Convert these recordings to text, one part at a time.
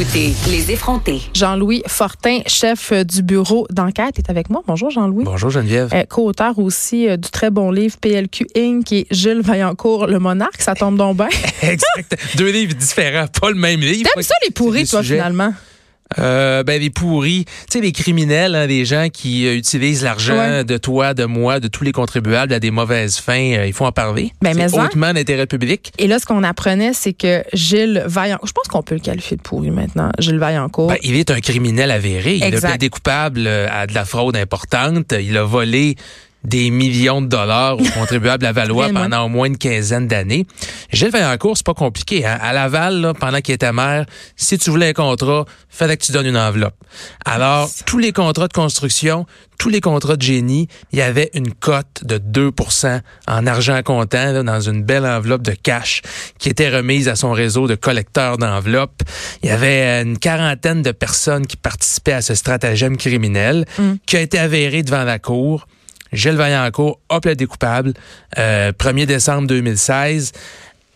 Écoutez, les effrontés. Jean-Louis Fortin, chef du bureau d'enquête, est avec moi. Bonjour Jean-Louis. Bonjour Geneviève. Euh, Co-auteur aussi euh, du très bon livre PLQ Inc. et Gilles Vaillancourt, Le Monarque. Ça tombe donc bien. exact. Deux livres différents, pas le même livre. T'aimes ça les pourris, toi, finalement? Euh, ben les pourris, tu sais les criminels, hein, des gens qui euh, utilisent l'argent Ouais. de toi, de moi, de tous les contribuables à des mauvaises fins, euh, il faut en parler. Ben, mais c'est hautement d'intérêt public. Et là, ce qu'on apprenait, c'est que Gilles Vaillancourt, je pense qu'on peut le qualifier de pourri maintenant, Gilles Vaillancourt. Ben, il est un criminel avéré. Il Exact. a plaidé coupable euh, à de la fraude importante. Il a volé des millions de dollars aux contribuables à Valois pendant au moins une quinzaine d'années. Gilles Vaillancourt, c'est pas compliqué. hein. À Laval, là, pendant qu'il était maire, si tu voulais un contrat, fallait que tu donnes une enveloppe. Alors, tous les contrats de construction, tous les contrats de génie, il y avait une cote de 2% en argent comptant là, dans une belle enveloppe de cash qui était remise à son réseau de collecteurs d'enveloppes. Il y avait euh, une quarantaine de personnes qui participaient à ce stratagème criminel qui a été avéré devant la cour. Gilles Vaillancourt a plaidé coupable. Euh, 1er décembre 2016,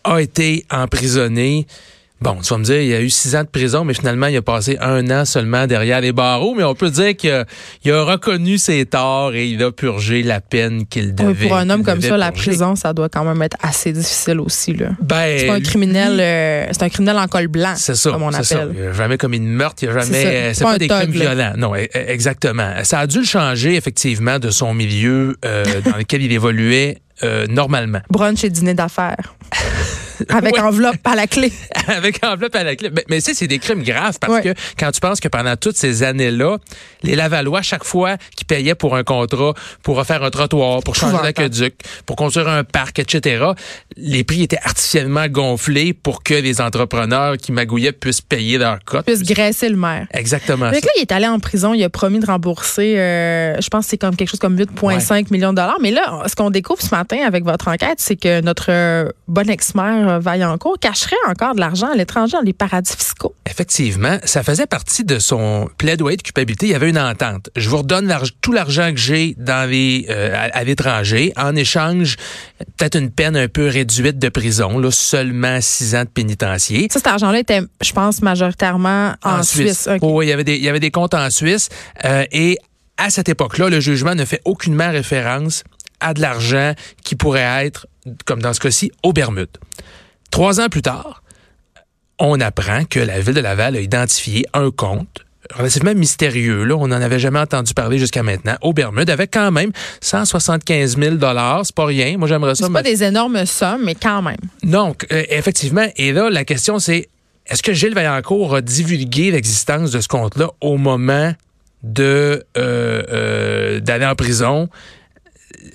a été emprisonné. Bon, tu vas me dire, il y a eu six ans de prison, mais finalement, il a passé un an seulement derrière les barreaux. Mais on peut dire qu'il a, il a reconnu ses torts et il a purgé la peine qu'il devait. Oui, pour un homme comme ça, la prison, ça doit quand même être assez difficile aussi. Là. Ben, C'est pas un lui, criminel, euh, c'est un criminel en col blanc, C'est ça, comme on c'est ça. appelle. Il a jamais commis de meurtre, il a C'est jamais. euh, C'est pas pas, des crimes violents. Non, e- e- exactement. Ça a dû le changer effectivement de son milieu euh, dans lequel il évoluait euh, normalement. Brunch et dîner d'affaires. Avec Ouais. enveloppe à la clé. Avec enveloppe à la clé. Mais, mais tu sais, c'est des crimes graves parce Ouais. que quand tu penses que pendant toutes ces années-là, les Lavallois, chaque fois qu'ils payaient pour un contrat, pour refaire un trottoir, pour changer l'aqueduc, pour construire un parc, etc., les prix étaient artificiellement gonflés pour que les entrepreneurs qui magouillaient puissent payer leur cote. Puisse graisser le maire. Exactement. Que là, il est allé en prison, il a promis de rembourser, euh, je pense que c'est comme quelque chose comme 8,5 millions de dollars. Mais là, ce qu'on découvre ce matin avec votre enquête, c'est que notre euh, bon ex-maire Vaillancourt cacherait encore de l'argent à l'étranger dans les paradis fiscaux. Effectivement, ça faisait partie de son plaidoyer de culpabilité. Il y avait une entente. Je vous redonne tout l'argent que j'ai dans les euh, à, à l'étranger. En échange, peut-être une peine un peu réduite de prison, là, seulement six ans de pénitencier. Ça, cet argent-là était, je pense, majoritairement en, Suisse. Oh, oui, il y avait des il y avait des comptes en Suisse euh, et à cette époque-là, le jugement ne fait aucunement référence à de l'argent qui pourrait être, comme dans ce cas-ci, aux Bermudes. Trois ans plus tard, on apprend que la ville de Laval a identifié un compte relativement mystérieux. Là, on n'en avait jamais entendu parler jusqu'à maintenant, aux Bermudes, avec quand même 175 000 C'est pas rien. Moi, j'aimerais ça. C'est pas des énormes sommes, mais quand même. donc, euh, effectivement, et là, la question, c'est est-ce que Gilles Vaillancourt a divulgué l'existence de ce compte-là au moment de euh, euh, d'aller en prison?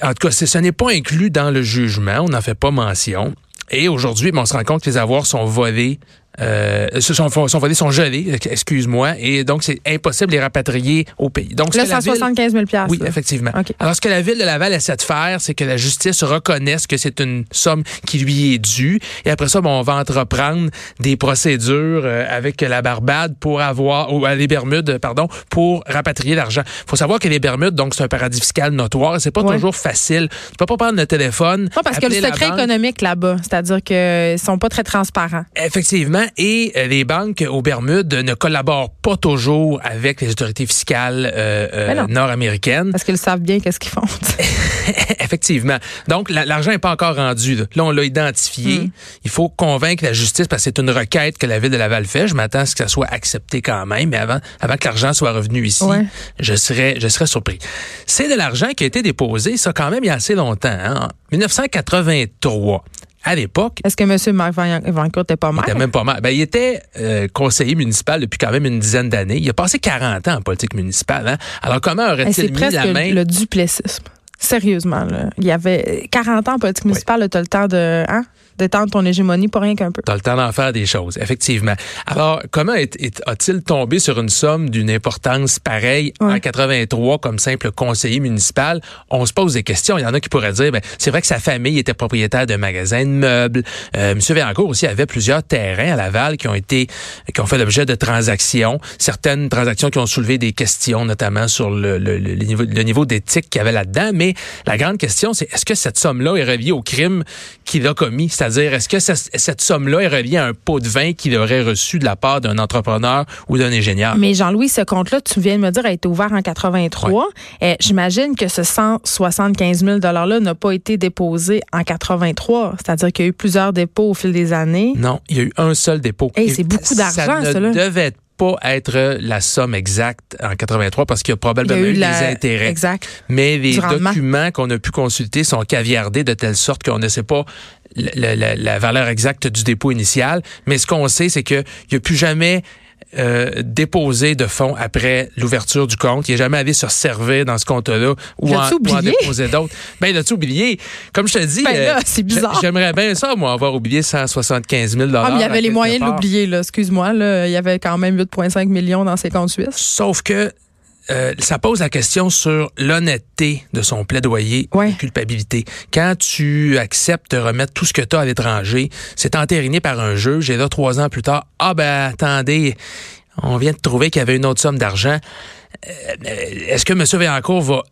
En tout cas, ce n'est pas inclus dans le jugement, on n'en fait pas mention. Et aujourd'hui, ben, on se rend compte que les avoirs sont volés. Euh, sont, sont volés, sont gelés, excuse-moi, et donc c'est impossible de les rapatrier au pays. Donc, ville- 175 000 oui, là. effectivement. OK. Alors, ce que la ville de Laval essaie de faire, c'est que la justice reconnaisse que c'est une somme qui lui est due. Et après ça, bon, on va entreprendre des procédures euh, avec la Barbade pour avoir, ou euh, les Bermudes, pardon, pour rapatrier l'argent. faut savoir que les Bermudes, donc, c'est un paradis fiscal notoire. et C'est pas Ouais. toujours facile. Tu peux pas prendre le téléphone. Non, parce que le secret économique là-bas, c'est-à-dire qu'ils sont pas très transparents. Effectivement, et euh, les banques aux Bermudes ne collaborent pas toujours avec les autorités fiscales euh, euh, nord-américaines. Parce qu'ils savent bien qu'est-ce qu'ils font. Effectivement. Donc, la- l'argent n'est pas encore rendu. Là, Là, on l'a identifié. Mm. Il faut convaincre la justice parce que c'est une requête que la ville de Laval fait. Je m'attends à ce que ça soit accepté quand même, mais avant, avant que l'argent soit revenu ici, Ouais. je serais, je serais surpris. C'est de l'argent qui a été déposé, ça quand même, il y a assez longtemps. Hein? En 1983. À l'époque, Est-ce que M. Marc Vaillancourt n'était pas il mal? était même pas mal. Ben, il était euh, conseiller municipal depuis quand même une dizaine d'années. Il a passé 40 ans en politique municipale. Hein? Alors, comment Hey, aurait-il mis la main... le duplessisme. Sérieusement, là. Il y avait 40 ans en politique municipale, tu as le temps de. Hein? Détendre ton hégémonie pour rien qu'un peu. T'as le temps d'en faire des choses, effectivement. Alors, comment a-t-il tombé sur une somme d'une importance pareille en 83 comme simple conseiller municipal? On se pose des questions. Il y en a qui pourraient dire, ben, c'est vrai que sa famille était propriétaire d'un magasin de meubles. Euh, M. Vérancourt aussi avait plusieurs terrains à Laval qui ont été, qui ont fait l'objet de transactions. Certaines transactions qui ont soulevé des questions, notamment sur le, le, le niveau, le niveau d'éthique qu'il y avait là-dedans. Mais la grande question, c'est est-ce que cette somme-là est reliée au crime qu'il a commis? C'est-à-dire, est-ce que cette somme-là est reliée à un pot de vin qu'il aurait reçu de la part d'un entrepreneur ou d'un ingénieur? Mais Jean-Louis, ce compte-là, tu viens de me dire, a été ouvert en 83. Eh, j'imagine que ce 175 000 $-là n'a pas été déposé en 83. C'est-à-dire qu'il y a eu plusieurs dépôts au fil des années. Non, il y a eu un seul dépôt. Hey, c'est beaucoup d'argent. Ça ne devait pas être la somme exacte en 83 parce qu'il y a probablement eu, des intérêts. Exact. Mais les documents qu'on a pu consulter sont caviardés de telle sorte qu'on ne sait pas la, la, la, valeur exacte du dépôt initial. Mais ce qu'on sait, c'est qu'il n'y a plus jamais euh, déposé de fonds après l'ouverture du compte. Il n'est jamais allé se servir dans ce compte-là ou en, en, déposer d'autres. Ben, il a-tu oublié? Comme je te dis, ben c'est bizarre. J'aimerais bien ça, moi, avoir oublié 175 000 Ah, mais il y avait les moyens de l'oublier, là. Excuse-moi, là. Il y avait quand même 8,5 millions dans ses comptes suisses. Sauf que euh, ça pose la question sur l'honnêteté de son plaidoyer ouais. de culpabilité. Quand tu acceptes de remettre tout ce que tu as à l'étranger, c'est entériné par un juge et là, trois ans plus tard, ah ben attendez, on vient de trouver qu'il y avait une autre somme d'argent. Euh, est-ce que M. Véancourt va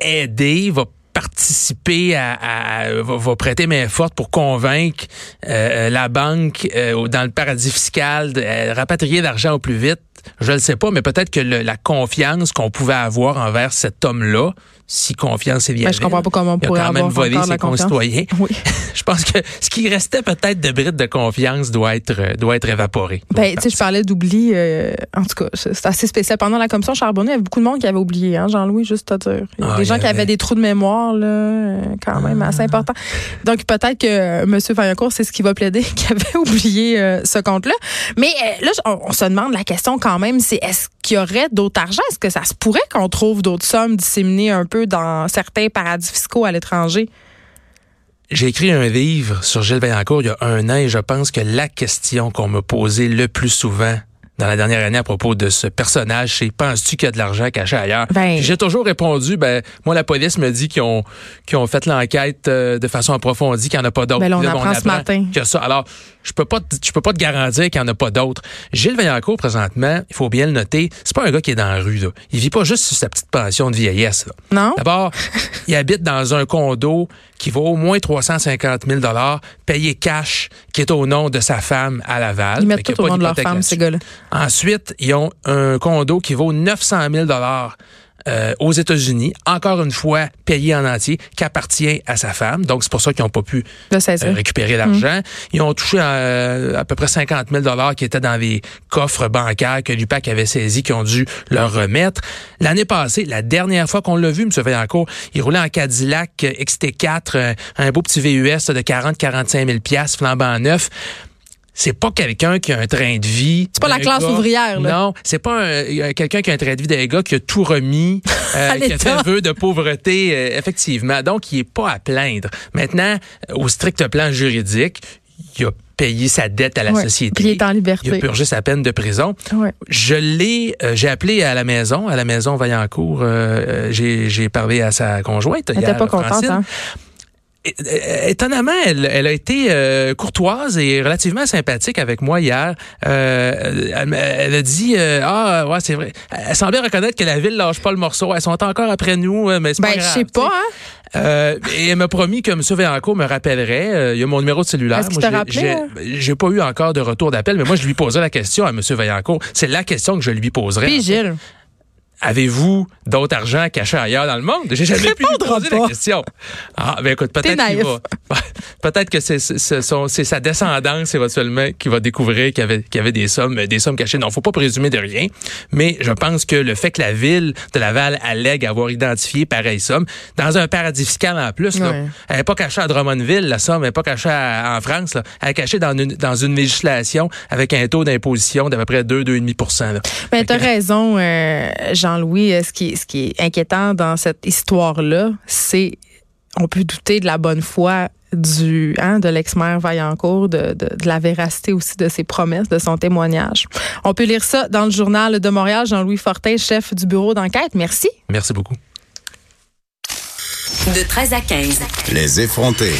aider, va participer à, à va, va, prêter main forte pour convaincre euh, la banque euh, dans le paradis fiscal de euh, rapatrier l'argent au plus vite? Je ne sais pas, mais peut-être que la confiance qu'on pouvait avoir envers cet homme-là, si confiance est bien. Ben, je comprends pas comment on pourrait il a quand même avoir volé ses concitoyens. Oui. je pense que ce qui restait peut-être de brides de confiance doit être doit être évaporé. Ben, tu sais, je parlais d'oubli. Euh, en tout cas, c'est assez spécial. Pendant la commission Charbonnet, il y avait beaucoup de monde qui avait oublié, hein, Jean-Louis, juste à dire. Il y a Ah, des il y gens qui avait- avaient des trous de mémoire, là, euh, quand même assez importants. Donc, peut-être que euh, M. Vaillancourt, c'est ce qui va plaider, qu'il avait oublié euh, ce compte-là. Mais euh, là, on, on se demande la question quand même, c'est est-ce qu'il y aurait d'autres argent? Est-ce que ça se pourrait qu'on trouve d'autres sommes disséminées un peu dans certains paradis fiscaux à l'étranger? J'ai écrit un livre sur Gilles Vaillancourt il y a un an et je pense que la question qu'on me posait le plus souvent dans la dernière année à propos de ce personnage, c'est penses-tu qu'il y a de l'argent caché ailleurs? Ben- J'ai toujours répondu, ben moi la police me dit qu'ils ont qu'ils ont fait l'enquête euh, de façon approfondie, qu'il n'y en a pas d'autres. Ben on Là, apprend ce matin. qu'il y a ça. Alors, je peux pas te- je peux pas te garantir qu'il n'y en a pas d'autres. Gilles Vaillancourt présentement, il faut bien le noter, c'est pas un gars qui est dans la rue là. Il vit pas juste sur sa petite pension de vieillesse là. Non? D'abord, il habite dans un condo qui vaut au moins 350 000 payé cash, qui est au nom de sa femme à Laval. Ils mettent tout au nom de leur femme, ces gars-là. Ensuite, ils ont un condo qui vaut 900 000 euh, aux États-Unis, encore une fois payé en entier, qui appartient à sa femme. Donc, c'est pour ça qu'ils n'ont pas pu euh, récupérer l'argent. Ils ont touché euh, à peu près 50 000 qui étaient dans les coffres bancaires que l'UPAC avait saisis, qui ont dû leur remettre. L'année passée, la dernière fois qu'on l'a vu, M. Vaillancourt, il roulait en Cadillac euh, XT4, euh, un beau petit VUS de 40-45 000 flambant neuf. C'est pas quelqu'un qui a un train de vie. C'est pas la classe gars- ouvrière, là. Non, c'est pas un- quelqu'un qui a un train de vie d'un gars qui a tout remis, euh, qui a fait vœu de pauvreté, euh, effectivement. Donc, il est pas à plaindre. Maintenant, euh, au strict plan juridique, il a payé sa dette à la Ouais. société. Il est en liberté. Il a purgé sa peine de prison. Ouais. Je l'ai, euh, j'ai appelé à la maison, à la maison Vaillancourt. euh, j'ai, parlé à sa conjointe. Elle hier, était pas contente, hein? É- Étonnamment, elle, elle a été euh, courtoise et relativement sympathique avec moi hier. Euh, elle, elle a dit euh, ah ouais c'est vrai. Elle semblait reconnaître que la ville lâche pas le morceau. Elles sont encore après nous, euh, mais c'est Ben, pas je grave. sais pas, hein? Euh, et elle m'a promis que M. Véancourt me rappellerait. Euh, il y a mon numéro de cellulaire. Est-ce Moi, je l'ai- hein? J'ai j'ai pas eu encore de retour d'appel, mais moi, je lui poserai la question à M. Vaillancourt. C'est la question que je lui poserai. Puis. Gilles. Avez-vous d'autres argent cachés ailleurs dans le monde? J'ai jamais pu lui poser pas. la question. Ah, ben écoute, peut-être qu'il va. Peut-être que c'est sa descendance éventuellement qui va découvrir qu'il y avait, des sommes, des sommes cachées. Non, faut pas présumer de rien. Mais je pense que le fait que la ville de Laval allègue avoir identifié pareille somme, dans un paradis fiscal en plus, là, Ouais. elle n'est pas cachée à Drummondville, la somme, elle n'est pas cachée à- en France, là. elle est cachée dans une, dans une législation avec un taux d'imposition d'à peu près 2-2,5 là. Ben, Fait t'as que- raison, euh, Jean-Louis. Euh, Ce qui, ce qui est inquiétant dans cette histoire-là, c'est on peut douter de la bonne foi du hein, de l'ex-maire Vaillancourt, de, de, de, la véracité aussi de ses promesses, de son témoignage. On peut lire ça dans le journal de Montréal. Jean-Louis Fortin, chef du bureau d'enquête. Merci. Merci beaucoup. De 13 à 15. Les effrontés.